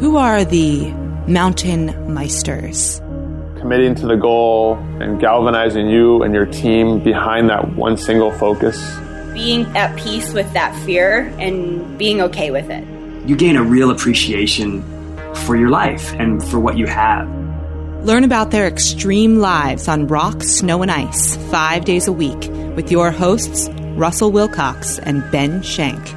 Who are the mountain meisters? Committing to the goal and galvanizing you and your team behind that one single focus. Being at peace with that fear and being okay with it. You gain a real appreciation for your life and for what you have. Learn about their extreme lives on rock, snow, and ice five days a week with your hosts, Russell Wilcox and Ben Shank.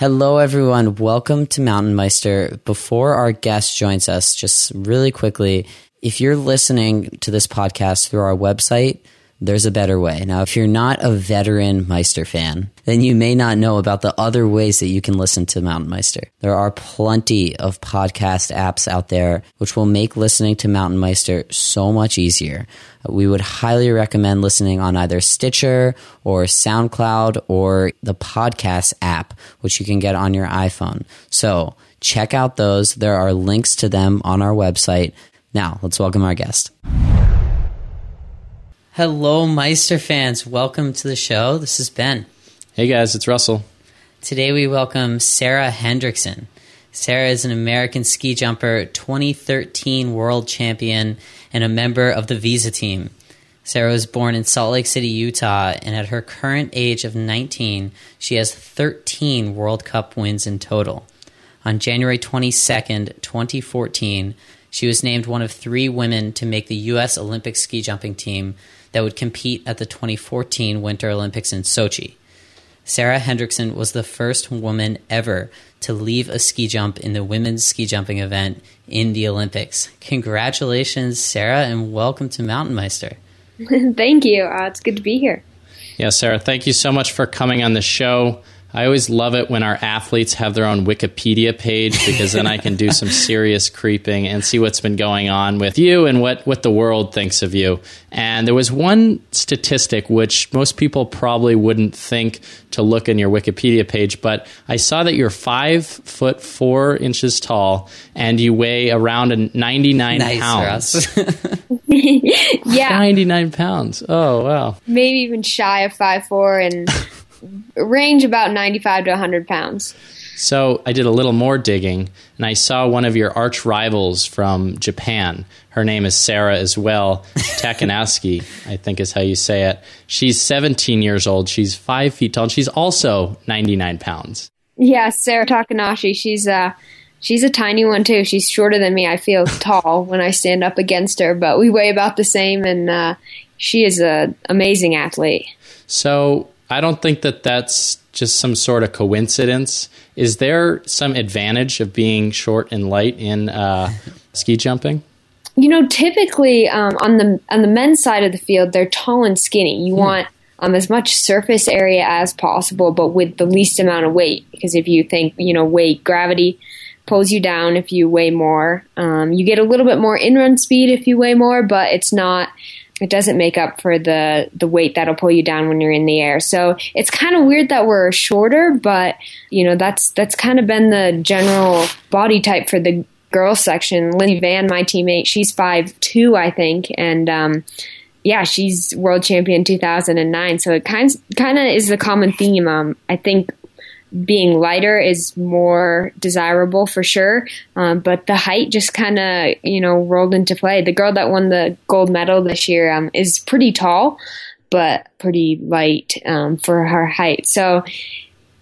Hello, everyone. Welcome to Mountain Meister. Before our guest joins us, just really quickly, if you're listening to this podcast through our website, there's a better way. Now, if you're not a veteran Meister fan, then you may not know about the other ways that you can listen to Mountain Meister. There are plenty of podcast apps out there which will make listening to Mountain Meister so much easier. We would highly recommend listening on either Stitcher or SoundCloud or the podcast app, which you can get on your iPhone. So check out those. There are links to them on our website. Now, let's welcome our guest. Hello, Meister fans. Welcome to the show. This is Ben. Hey guys, it's Russell. Today we welcome Sarah Hendrickson. Sarah is an American ski jumper, 2013 world champion, and a member of the Visa team. Sarah was born in Salt Lake City, Utah, and at her current age of 19, she has 13 World Cup wins in total. On January 22nd, 2014, she was named one of three women to make the U.S. Olympic ski jumping team that would compete at the 2014 Winter Olympics in Sochi. Sarah Hendrickson was the first woman ever to leave a ski jump in the women's ski jumping event in the Olympics. Congratulations, Sarah, and welcome to Mountain Meister. Thank you. Uh, it's good to be here. Yeah, Sarah, thank you so much for coming on the show. I always love it when our athletes have their own Wikipedia page because then I can do some serious creeping and see what's been going on with you and what, what the world thinks of you. And there was one statistic which most people probably wouldn't think to look in your Wikipedia page, but I saw that you're five foot four inches tall and you weigh around a 99 Nice, pounds. Yeah, 99 pounds. Oh, wow. maybe even shy of five four and range about 95 to 100 pounds. So I did a little more digging, and I saw one of your arch rivals from Japan. Her name is Sarah as well. Takanaski, I think is how you say it. She's 17 years old. She's five feet tall. And she's also 99 pounds. Yeah, Sarah Takanashi. She's uh she's a tiny one too. She's shorter than me. I feel tall when I stand up against her, but we weigh about the same, and uh, she is an amazing athlete. So I don't think that that's just some sort of coincidence. Is there some advantage of being short and light in uh, ski jumping? You know, typically um, on the on the men's side of the field, they're tall and skinny. You want um, as much surface area as possible, but with the least amount of weight. Because if you think, you know, weight, gravity pulls you down if you weigh more. Um, you get a little bit more in run speed if you weigh more, but it's not. It doesn't make up for the the weight that'll pull you down when you're in the air. So it's kind of weird that we're shorter, but you know that's that's kind of been the general body type for the girls section. Lindsey Van, my teammate, she's five two, I think, and um, yeah, she's world champion 2009. So it kind kind of is the common theme. Um, I think being lighter is more desirable for sure, um, but the height just kind of you know rolled into play. The girl that won the gold medal this year um, is pretty tall, but pretty light um, for her height. So.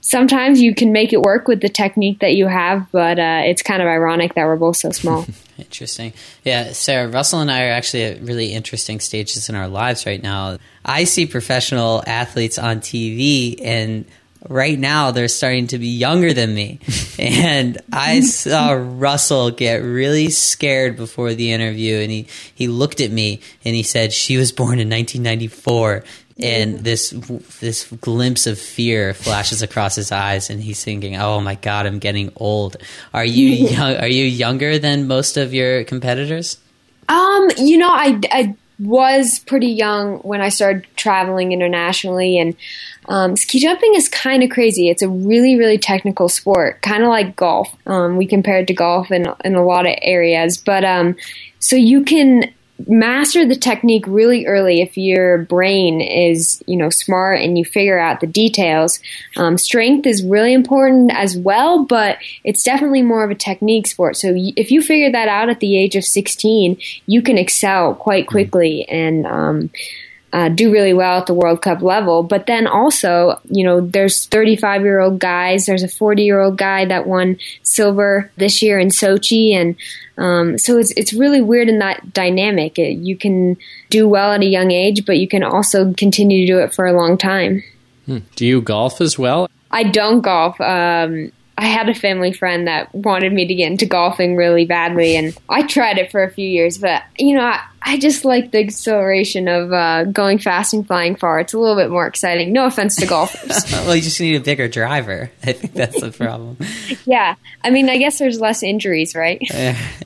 Sometimes you can make it work with the technique that you have, but uh, it's kind of ironic that we're both so small. Interesting. Yeah, Sarah, Russell and I are actually at really interesting stages in our lives right now. I see professional athletes on TV, and right now they're starting to be younger than me. and I saw Russell get really scared before the interview, and he, he looked at me and he said, She was born in 1994. And this this glimpse of fear flashes across his eyes, and he's thinking, "Oh my God, I'm getting old." Are you young, are you younger than most of your competitors? Um, you know, I, I was pretty young when I started traveling internationally, and um, ski jumping is kind of crazy. It's a really, really technical sport, kind of like golf. Um, we compare it to golf in in a lot of areas, but um, so you can master the technique really early if your brain is you know smart and you figure out the details um, strength is really important as well but it's definitely more of a technique sport so y- if you figure that out at the age of 16 you can excel quite quickly and um, uh, do really well at the World Cup level. But then also, you know, there's 35 year old guys. There's a 40 year old guy that won silver this year in Sochi, and um, so it's it's really weird in that dynamic. It, you can do well at a young age, but you can also continue to do it for a long time. Hmm. Do you golf as well? I don't golf. Um, I had a family friend that wanted me to get into golfing really badly, and I tried it for a few years. But you know, I, I just like the exhilaration of uh, going fast and flying far. It's a little bit more exciting. No offense to golfers. well, you just need a bigger driver. I think that's the problem. yeah, I mean, I guess there's less injuries, right?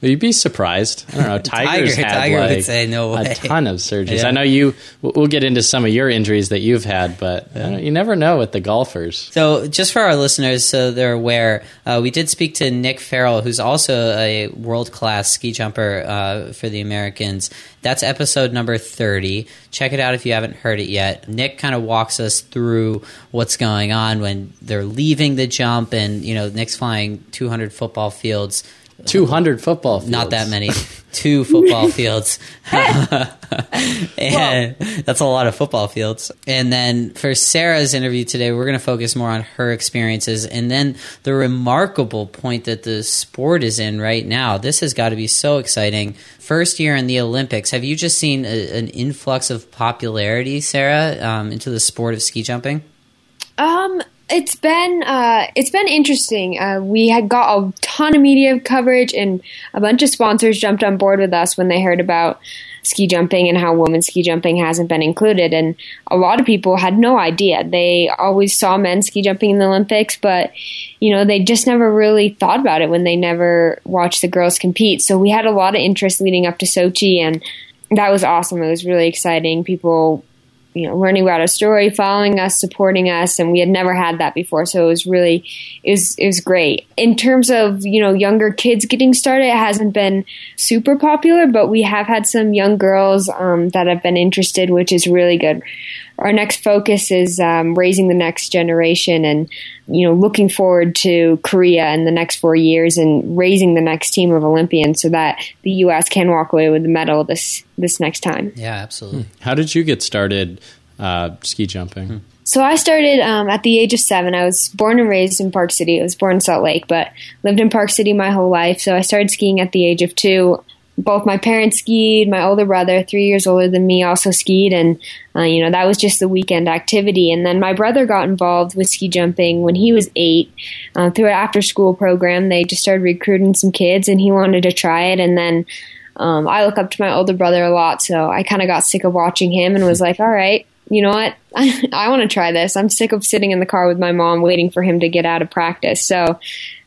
You'd be surprised. I don't know. Tigers Tiger, had Tiger like would say no way. a ton of surgeries. Yeah. I know you. We'll get into some of your injuries that you've had, but I you never know with the golfers. So, just for our listeners, so they're aware, uh, we did speak to Nick Fairall, who's also a world class ski jumper uh, for the Americans. That's episode number 30. Check it out if you haven't heard it yet. Nick kind of walks us through what's going on when they're leaving the jump, and, you know, Nick's flying 200 football fields. Two hundred football. Fields. Not that many. Two football fields. and that's a lot of football fields. And then for Sarah's interview today, we're going to focus more on her experiences and then the remarkable point that the sport is in right now. This has got to be so exciting. First year in the Olympics. Have you just seen a, an influx of popularity, Sarah, um, into the sport of ski jumping? Um, it's been uh, it's been interesting. Uh, we had got a ton of media coverage, and a bunch of sponsors jumped on board with us when they heard about ski jumping and how women's ski jumping hasn't been included. And a lot of people had no idea. They always saw men ski jumping in the Olympics, but you know they just never really thought about it when they never watched the girls compete. So we had a lot of interest leading up to Sochi, and that was awesome. It was really exciting. People you know, learning about our story, following us, supporting us, and we had never had that before. So it was really, it was, it was great. In terms of, you know, younger kids getting started, it hasn't been super popular, but we have had some young girls um, that have been interested, which is really good. Our next focus is um, raising the next generation and, you know, looking forward to Korea in the next four years and raising the next team of Olympians so that the U.S. can walk away with the medal this, this next time. Yeah, absolutely. How did you get started uh, ski jumping? So I started um, at the age of seven. I was born and raised in Park City. I was born in Salt Lake, but lived in Park City my whole life. So I started skiing at the age of two. Both my parents skied. My older brother, three years older than me, also skied, and uh, you know that was just the weekend activity. And then my brother got involved with ski jumping when he was eight uh, through an after-school program. They just started recruiting some kids, and he wanted to try it. And then um, I look up to my older brother a lot, so I kind of got sick of watching him and was like, all right, you know what? I, I want to try this. I'm sick of sitting in the car with my mom waiting for him to get out of practice. So,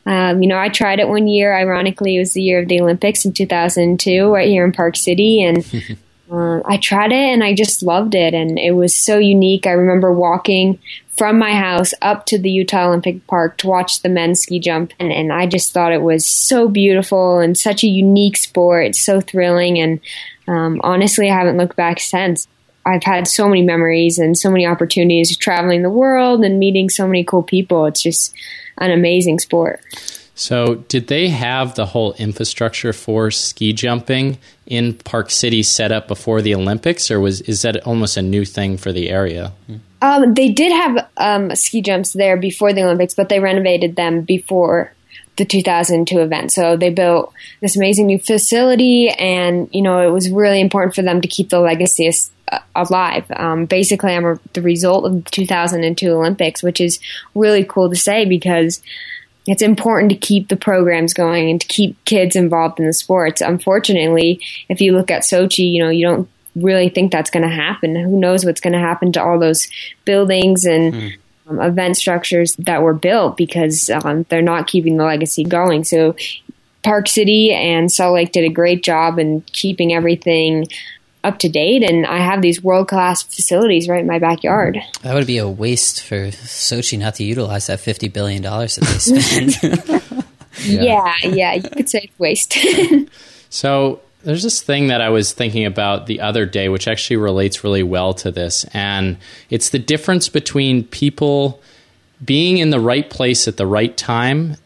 um, you know, I tried it one year. Ironically, it was the year of the Olympics in 2002, right here in Park City. And um, I tried it and I just loved it. And it was so unique. I remember walking from my house up to the Utah Olympic Park to watch the men's ski jump. And, and I just thought it was so beautiful and such a unique sport. It's so thrilling. And um, honestly, I haven't looked back since. I've had so many memories and so many opportunities traveling the world and meeting so many cool people. It's just an amazing sport. So, did they have the whole infrastructure for ski jumping in Park City set up before the Olympics, or was is that almost a new thing for the area? Um, they did have um, ski jumps there before the Olympics, but they renovated them before the 2002 event. So they built this amazing new facility, and you know it was really important for them to keep the legacy uh, alive. Um, basically, I'm a, the result of the 2002 Olympics, which is really cool to say because it's important to keep the programs going and to keep kids involved in the sports. Unfortunately, if you look at Sochi, you know you don't really think that's going to happen. Who knows what's going to happen to all those buildings and mm. Um, event structures that were built because um, they're not keeping the legacy going. So Park City and Salt Lake did a great job in keeping everything up to date and I have these world class facilities right in my backyard. That would be a waste for Sochi not to utilize that fifty billion dollars that they spend. yeah. yeah, yeah, you could say it's waste. so There's this thing that I was thinking about the other day, which actually relates really well to this. And it's the difference between people being in the right place at the right time,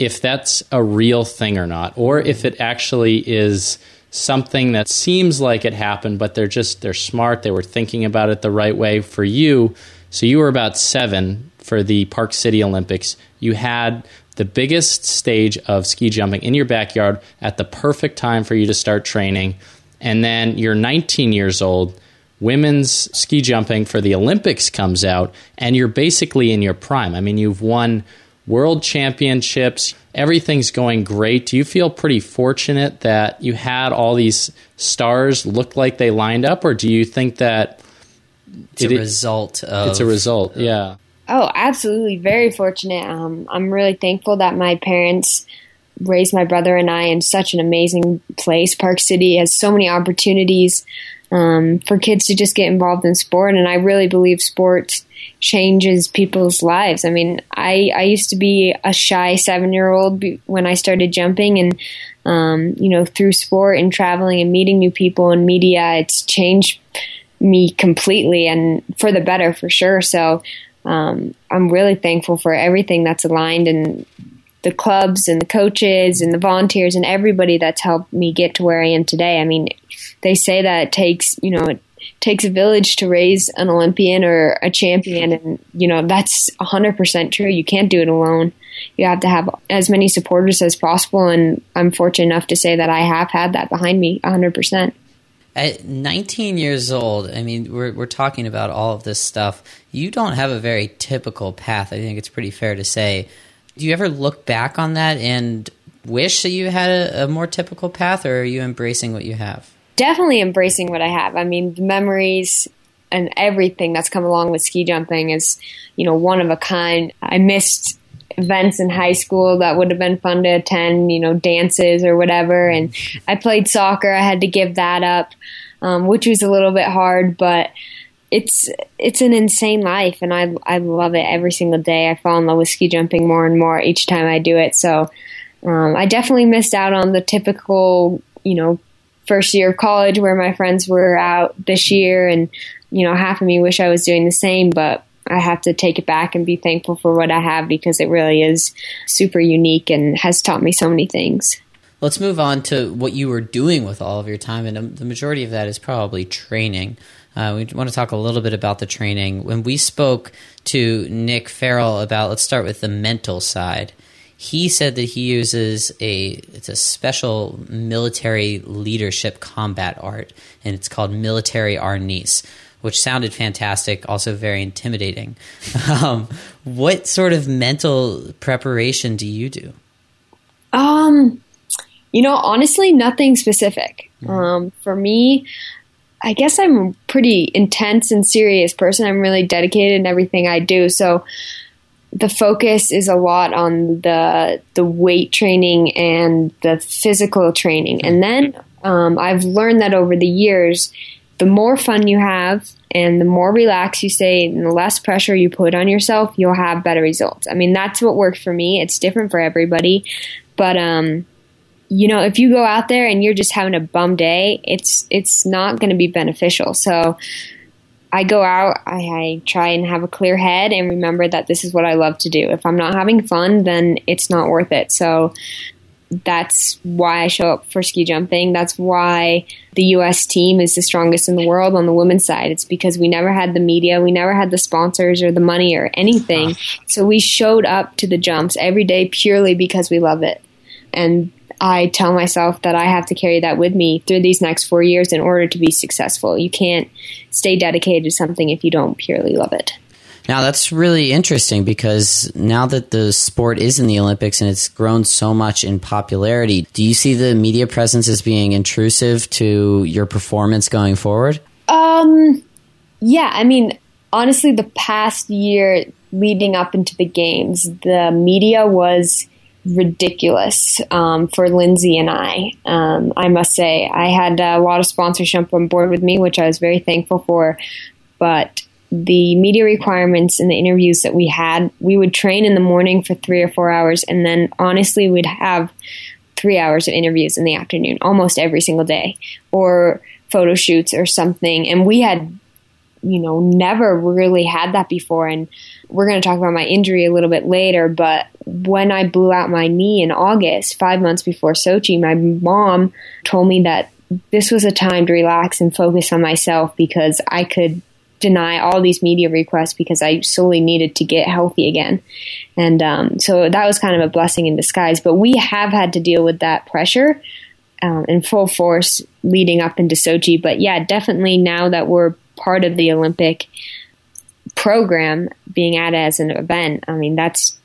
if that's a real thing or not, or if it actually is something that seems like it happened, but they're just, they're smart. They were thinking about it the right way. For you, so you were about seven for the Park City Olympics. You had the biggest stage of ski jumping in your backyard at the perfect time for you to start training. And then you're 19 years old, women's ski jumping for the Olympics comes out, and you're basically in your prime. I mean, you've won world championships, everything's going great. Do you feel pretty fortunate that you had all these stars look like they lined up, or do you think that it's it, a result of. It's a result, yeah. Oh, absolutely. Very fortunate. Um, I'm really thankful that my parents raised my brother and I in such an amazing place. Park City has so many opportunities um, for kids to just get involved in sport, and I really believe sports changes people's lives. I mean, I, I used to be a shy seven year old when I started jumping, and um, you know, through sport and traveling and meeting new people and media, it's changed me completely and for the better for sure. So um, I'm really thankful for everything that's aligned and the clubs and the coaches and the volunteers and everybody that's helped me get to where I am today. I mean, they say that it takes, you know, it takes a village to raise an Olympian or a champion. And, you know, that's 100% true. You can't do it alone. You have to have as many supporters as possible. And I'm fortunate enough to say that I have had that behind me 100%. At 19 years old, I mean, we're, we're talking about all of this stuff. You don't have a very typical path. I think it's pretty fair to say. Do you ever look back on that and wish that you had a, a more typical path, or are you embracing what you have? Definitely embracing what I have. I mean, the memories and everything that's come along with ski jumping is, you know, one of a kind. I missed events in high school that would have been fun to attend, you know, dances or whatever. And I played soccer. I had to give that up, um, which was a little bit hard, but it's it's an insane life, and I I love it every single day. I fall in love with ski jumping more and more each time I do it. So um, I definitely missed out on the typical, you know, first year of college where my friends were out this year, and you know, half of me wish I was doing the same, but I have to take it back and be thankful for what I have because it really is super unique and has taught me so many things. Let's move on to what you were doing with all of your time, and the majority of that is probably training. Uh, we want to talk a little bit about the training. When we spoke to Nick Fairall about, let's start with the mental side. He said that he uses a it's a special military leadership combat art, and it's called military arnis which sounded fantastic, also very intimidating. Um, what sort of mental preparation do you do? Um, you know, honestly, nothing specific. Mm-hmm. Um, for me, I guess I'm a pretty intense and serious person. I'm really dedicated in everything I do. So the focus is a lot on the the weight training and the physical training. And then um, I've learned that over the years, the more fun you have and the more relaxed you stay and the less pressure you put on yourself, you'll have better results. I mean, that's what worked for me. It's different for everybody. But um, you know, if you go out there and you're just having a bum day, it's it's not going to be beneficial. So I go out, I, I, try and have a clear head and remember that this is what I love to do. If I'm not having fun, then it's not worth it. So that's why I show up for ski jumping. That's why the US team is the strongest in the world on the women's side. It's because we never had the media, we never had the sponsors or the money or anything. So we showed up to the jumps every day purely because we love it. And I tell myself that I have to carry that with me through these next four years in order to be successful. You can't stay dedicated to something if you don't purely love it. Now that's really interesting because now that the sport is in the Olympics and it's grown so much in popularity, do you see the media presence as being intrusive to your performance going forward? Um, yeah, I mean, honestly, the past year leading up into the games, the media was ridiculous um, for Lindsey and I. Um, I must say, I had a lot of sponsorship on board with me, which I was very thankful for. But the media requirements and the interviews that we had, we would train in the morning for three or four hours, and then honestly, we'd have three hours of interviews in the afternoon almost every single day, or photo shoots or something. And we had, you know, never really had that before. And we're going to talk about my injury a little bit later, but when I blew out my knee in August, five months before Sochi, my mom told me that this was a time to relax and focus on myself because I could deny all these media requests because I solely needed to get healthy again. And um, so that was kind of a blessing in disguise. But we have had to deal with that pressure um, in full force leading up into Sochi. But yeah, definitely now that we're part of the Olympic program being added as an event, I mean, that's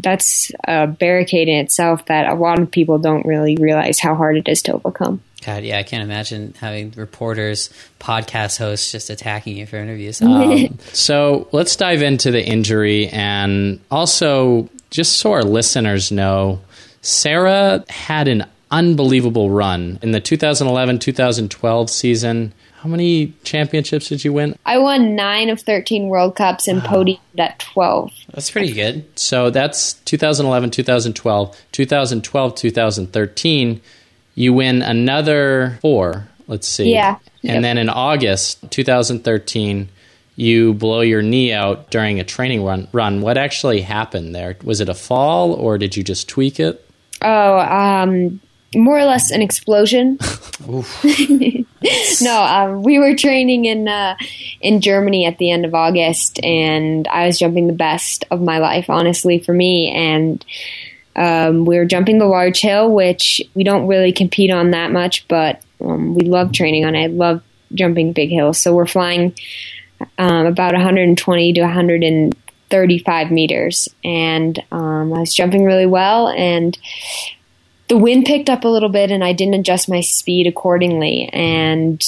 that's a barricade in itself that a lot of people don't really realize how hard it is to overcome. God, yeah, I can't imagine having reporters, podcast hosts just attacking you for interviews. Um, so let's dive into the injury and also just so our listeners know, Sarah had an unbelievable run in the 2011 2012 season. How many championships did you win? I won nine of 13 World Cups and podiumed at 12. That's pretty good. So that's 2011 2012, 2012 2013 you win another four. Let's see. Yeah. And yep. then in August 2013, you blow your knee out during a training run. Run. What actually happened there? Was it a fall or did you just tweak it? Oh, um, more or less an explosion. no, um, we were training in uh, in Germany at the end of August, and I was jumping the best of my life, honestly, for me, and um, we are jumping the large hill, which we don't really compete on that much, but um, we love training on it. I love jumping big hills. So we're flying um, about 120 to 135 meters, and um, I was jumping really well, and the wind picked up a little bit, and I didn't adjust my speed accordingly, and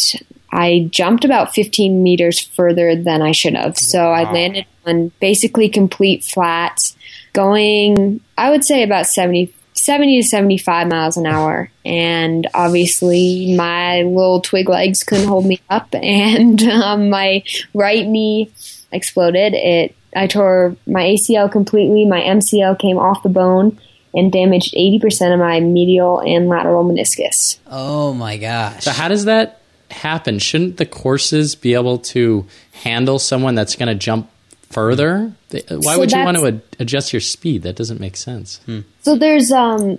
I jumped about 15 meters further than I should have. So wow. I landed on basically complete flats going, I would say about 70, 70 to 75 miles an hour. And obviously, my little twig legs couldn't hold me up, and um, my right knee exploded. It I tore my ACL completely. My MCL came off the bone and damaged 80% of my medial and lateral meniscus. Oh my gosh. So, how does that happen? Shouldn't the courses be able to handle someone that's going to jump further? Why so would you want to adjust your speed? That doesn't make sense. Hmm. So there's um,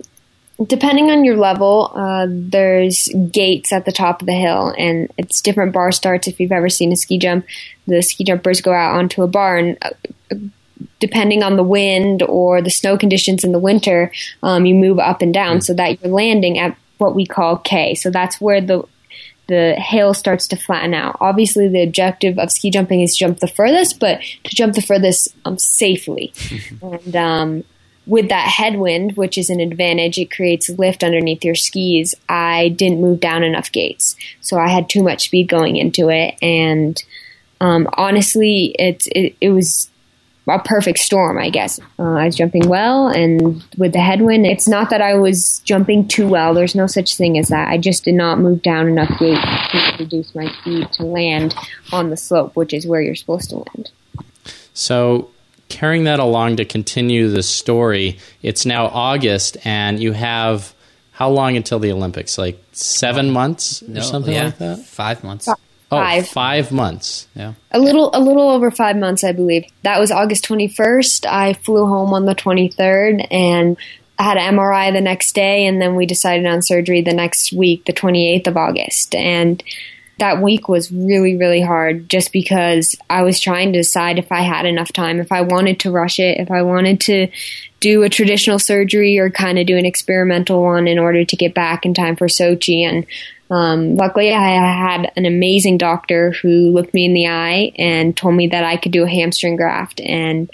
depending on your level, uh, there's gates at the top of the hill, and it's different bar starts. If you've ever seen a ski jump, the ski jumpers go out onto a bar, and uh, depending on the wind or the snow conditions in the winter, um, you move up and down hmm. so that you're landing at what we call K. So that's where the the hill starts to flatten out. Obviously, the objective of ski jumping is to jump the furthest, but to jump the furthest um, safely. and um, with that headwind, which is an advantage, it creates lift underneath your skis. I didn't move down enough gates, so I had too much speed going into it, and um, honestly, it, it, it was a perfect storm, I guess. Uh, I was jumping well, and with the headwind, it's not that I was jumping too well. There's no such thing as that. I just did not move down enough gate to reduce my speed to land on the slope, which is where you're supposed to land. So, carrying that along to continue the story, it's now August, and you have how long until the Olympics? Like seven months or no, something yeah, like that? Five months. Oh, five. Oh, five months. Yeah. A little a little over five months, I believe. That was August twenty first. I flew home on the twenty third and I had an MRI the next day and then we decided on surgery the next week, the twenty eighth of August. And that week was really, really hard just because I was trying to decide if I had enough time, if I wanted to rush it, if I wanted to do a traditional surgery or kind of do an experimental one in order to get back in time for Sochi. And um, luckily, I had an amazing doctor who looked me in the eye and told me that I could do a hamstring graft and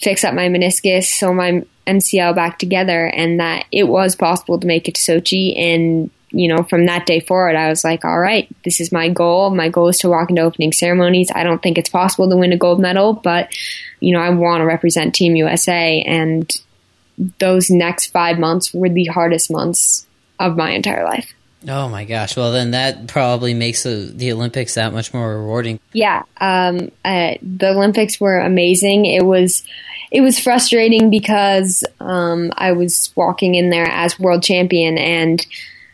fix up my meniscus, sew my MCL back together, and that it was possible to make it to Sochi. And you know, from that day forward, I was like, all right, this is my goal. My goal is to walk into opening ceremonies. I don't think it's possible to win a gold medal, but you know, I want to represent Team USA. And those next five months were the hardest months of my entire life. Oh my gosh! Well, then that probably makes the, the Olympics that much more rewarding. Yeah, um, uh, the Olympics were amazing. It was it was frustrating because um, I was walking in there as world champion, and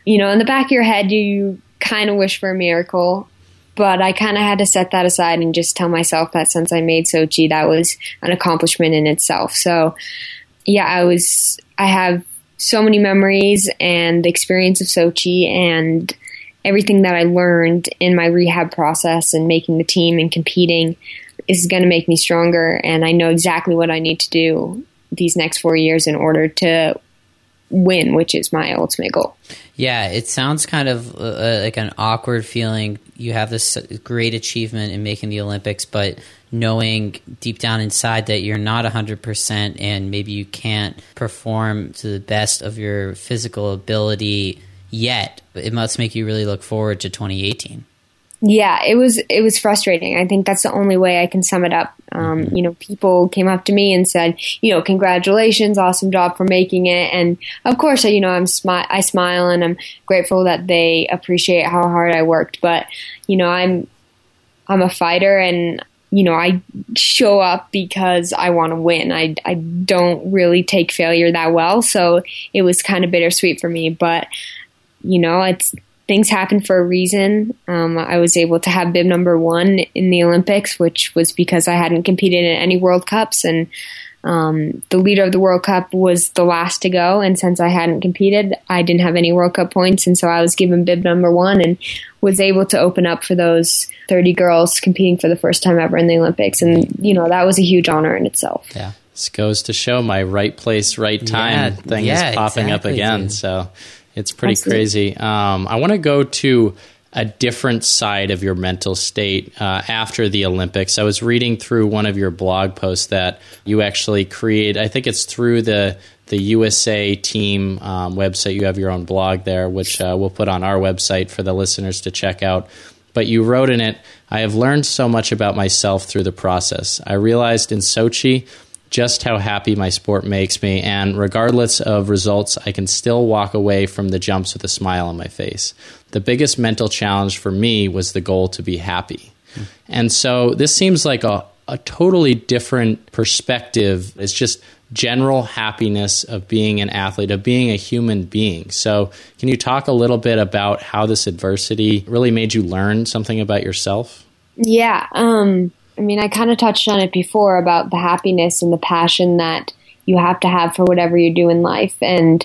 you know, in the back of your head, you kind of wish for a miracle. But I kind of had to set that aside and just tell myself that since I made Sochi, that was an accomplishment in itself. So, yeah, I was. I have so many memories and the experience of Sochi and everything that I learned in my rehab process and making the team and competing is going to make me stronger. And I know exactly what I need to do these next four years in order to win, which is my ultimate goal. Yeah, it sounds kind of uh, uh, like an awkward feeling. You have this great achievement in making the Olympics, but knowing deep down inside that you're not 100% and maybe you can't perform to the best of your physical ability yet, it must make you really look forward to 2018. Yeah, it was it was frustrating. I think that's the only way I can sum it up. Um, mm-hmm. You know, people came up to me and said, you know, congratulations, awesome job for making it. And of course, you know, I'm smi- I smile and I'm grateful that they appreciate how hard I worked. But you know, I'm I'm a fighter and you know, I show up because I want to win. I, I don't really take failure that well. So it was kind of bittersweet for me. But, you know, it's things happen for a reason. Um, I was able to have bib number one in the Olympics, which was because I hadn't competed in any World Cups, and um, the leader of the World Cup was the last to go. And since I hadn't competed, I didn't have any World Cup points, and so I was given bib number one and was able to open up for those 30 girls competing for the first time ever in the Olympics. And you know that was a huge honor in itself. Yeah. This goes to show my right place, right time yeah, thing yeah, is popping exactly, up again. Dude. So it's pretty Absolutely. crazy. Um, I want to go to a different side of your mental state uh, after the Olympics. I was reading through one of your blog posts that you actually create. I think it's through the the USA team um, website. You have your own blog there, which uh, we'll put on our website for the listeners to check out. But you wrote in it, I have learned so much about myself through the process. I realized in Sochi just how happy my sport makes me. And regardless of results, I can still walk away from the jumps with a smile on my face. The biggest mental challenge for me was the goal to be happy. And so this seems like a, a totally different perspective. It's just general happiness of being an athlete, of being a human being. So, can you talk a little bit about how this adversity really made you learn something about yourself? Yeah. Um, I mean, I kind of touched on it before about the happiness and the passion that you have to have for whatever you do in life. And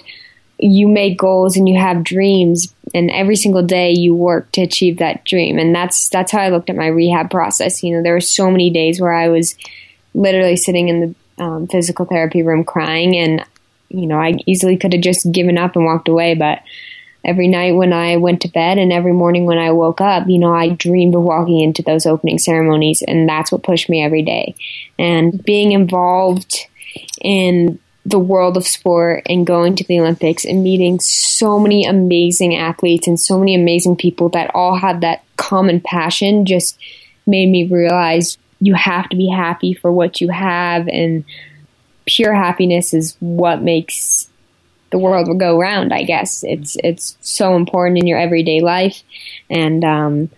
you make goals and you have dreams and every single day you work to achieve that dream. And that's, that's how I looked at my rehab process. You know, there were so many days where I was literally sitting in the um, physical therapy room crying and, you know, I easily could have just given up and walked away, but every night when I went to bed and every morning when I woke up, you know, I dreamed of walking into those opening ceremonies and that's what pushed me every day. And being involved in the world of sport and going to the Olympics and meeting so many amazing athletes and so many amazing people that all had that common passion just made me realize you have to be happy for what you have and pure happiness is what makes the world will go round. I guess it's it's so important in your everyday life, and um,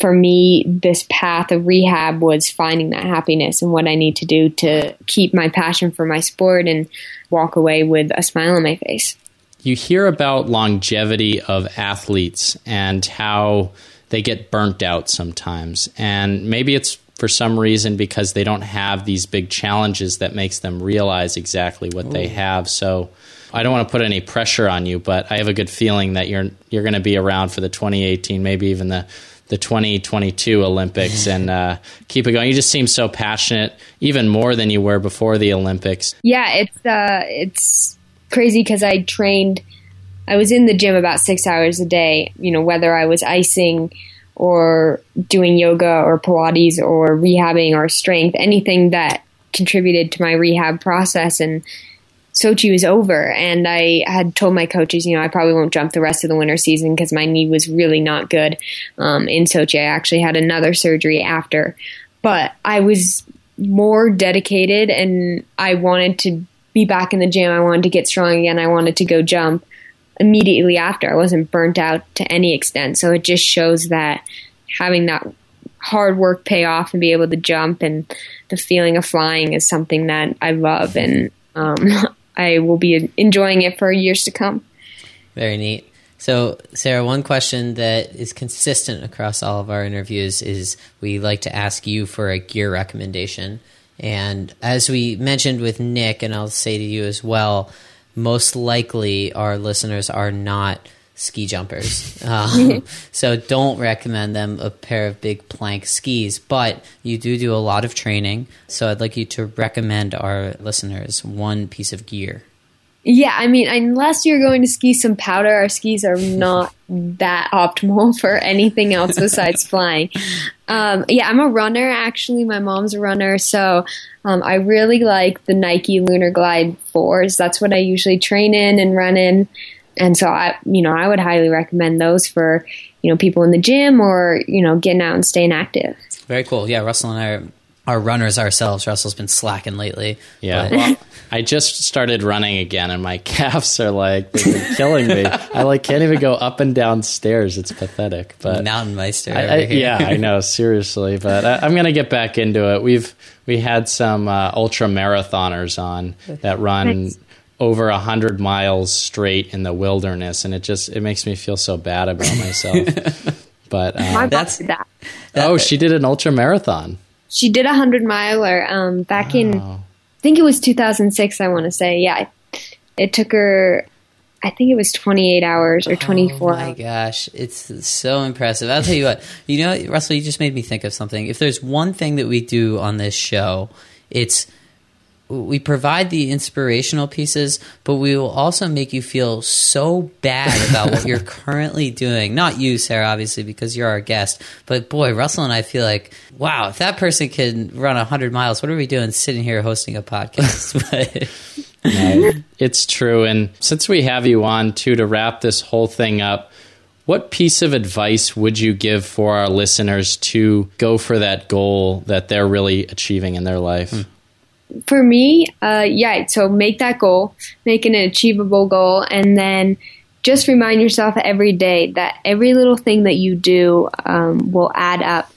for me, this path of rehab was finding that happiness and what I need to do to keep my passion for my sport and walk away with a smile on my face. You hear about longevity of athletes and how they get burnt out sometimes, and maybe it's for some reason because they don't have these big challenges that makes them realize exactly what Ooh. they have. So I don't want to put any pressure on you, but I have a good feeling that you're you're going to be around for the 2018, maybe even the the 2022 Olympics, and uh, keep it going. You just seem so passionate, even more than you were before the Olympics. Yeah, it's uh, it's crazy because I trained. I was in the gym about six hours a day. You know, whether I was icing or doing yoga or Pilates or rehabbing or strength, anything that contributed to my rehab process and Sochi was over, and I had told my coaches, you know, I probably won't jump the rest of the winter season because my knee was really not good um, in Sochi. I actually had another surgery after, but I was more dedicated, and I wanted to be back in the gym. I wanted to get strong again. I wanted to go jump immediately after. I wasn't burnt out to any extent. So it just shows that having that hard work pay off and be able to jump and the feeling of flying is something that I love and um, I will be enjoying it for years to come. Very neat. So, Sarah, one question that is consistent across all of our interviews is we like to ask you for a gear recommendation. And as we mentioned with Nick, and I'll say to you as well, most likely our listeners are not ski jumpers. Um, so don't recommend them a pair of big plank skis, but you do do a lot of training. So I'd like you to recommend our listeners one piece of gear. Yeah, I mean, unless you're going to ski some powder, our skis are not that optimal for anything else besides flying. Um, yeah, I'm a runner actually. My mom's a runner, so um, I really like the Nike Lunar Glide 4s. That's what I usually train in and run in. And so I, you know, I would highly recommend those for, you know, people in the gym or, you know, getting out and staying active. Very cool. Yeah, Russell and I are, are runners ourselves. Russell's been slacking lately. Yeah. Well, I just started running again and my calves are like killing me. I like can't even go up and down stairs. It's pathetic. But Mountain Meister. I, I, yeah, I know, seriously. But I, am gonna get back into it. We've we had some uh, ultra marathoners on that run nice over a hundred miles straight in the wilderness, and it just it makes me feel so bad about myself. but uh, that's that. Oh, she did an ultra marathon. She did a hundred miler um, back wow. in, I think it was 2006. I want to say, yeah. It took her I think it was 28 hours or 24 Oh my gosh, it's so impressive. I'll tell you what, you know, Russell, you just made me think of something. If there's one thing that we do on this show, it's we provide the inspirational pieces, but we will also make you feel so bad about what you're currently doing. Not you, Sarah, obviously, because you're our guest. But boy, Russell and I feel like, wow, if that person can run 100 miles, what are we doing sitting here hosting a podcast? no, it's true. And since we have you on, too, to wrap this whole thing up, what piece of advice would you give for our listeners to go for that goal that they're really achieving in their life? Hmm for me, uh, yeah, so make that goal, make an achievable goal, and then just remind yourself every day that every little thing that you do um, will add up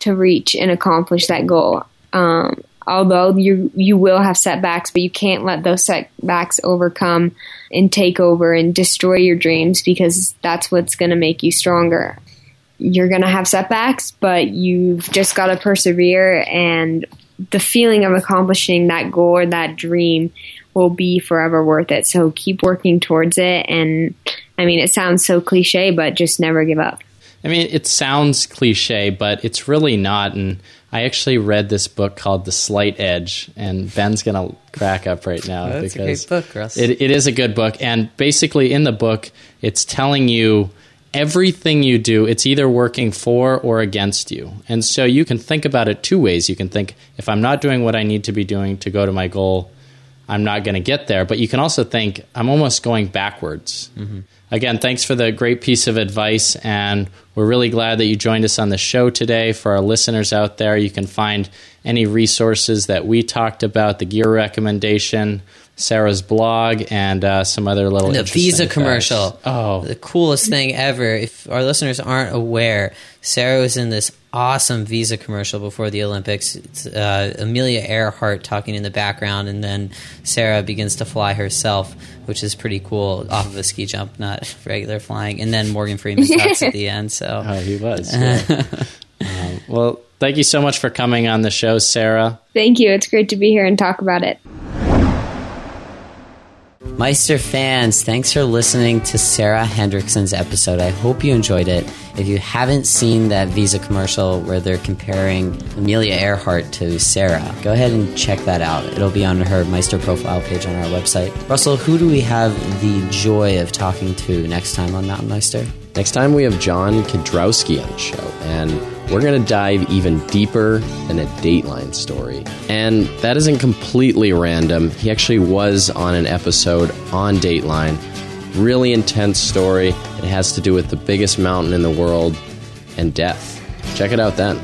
to reach and accomplish that goal. Um, although you you will have setbacks, but you can't let those setbacks overcome and take over and destroy your dreams because that's what's going to make you stronger. You're going to have setbacks, but you've just got to persevere and the feeling of accomplishing that goal or that dream will be forever worth it. So keep working towards it. And I mean, it sounds so cliche, but just never give up. I mean, it sounds cliche, but it's really not. And I actually read this book called The Slight Edge, and Ben's going to crack up right now oh, because book, it, it is a good book. And basically, in the book, it's telling you everything you do, it's either working for or against you. And so you can think about it two ways. You can think, if I'm not doing what I need to be doing to go to my goal, I'm not going to get there. But you can also think, I'm almost going backwards. Mm-hmm. Again, thanks for the great piece of advice. And we're really glad that you joined us on the show today. For our listeners out there, you can find any resources that we talked about, the gear recommendation, Sarah's blog and uh, some other little the Visa facts. commercial. Oh, the coolest thing ever! If our listeners aren't aware, Sarah was in this awesome Visa commercial before the Olympics. It's, uh, Amelia Earhart talking in the background, and then Sarah begins to fly herself, which is pretty cool off of a ski jump, not regular flying. And then Morgan Freeman talks at the end. So, oh, he was. Yeah. um, well, thank you so much for coming on the show, Sarah. Thank you. It's great to be here and talk about it. Meister fans, thanks for listening to Sarah Hendrickson's episode. I hope you enjoyed it. If you haven't seen that Visa commercial where they're comparing Amelia Earhart to Sarah, go ahead and check that out. It'll be on her Meister profile page on our website. Russell, who do we have the joy of talking to next time on Mountain Meister? Next time we have John Kiedrowski on the show, and we're going to dive even deeper than a Dateline story. And that isn't completely random. He actually was on an episode on Dateline. Really intense story. It has to do with the biggest mountain in the world and death. Check it out then.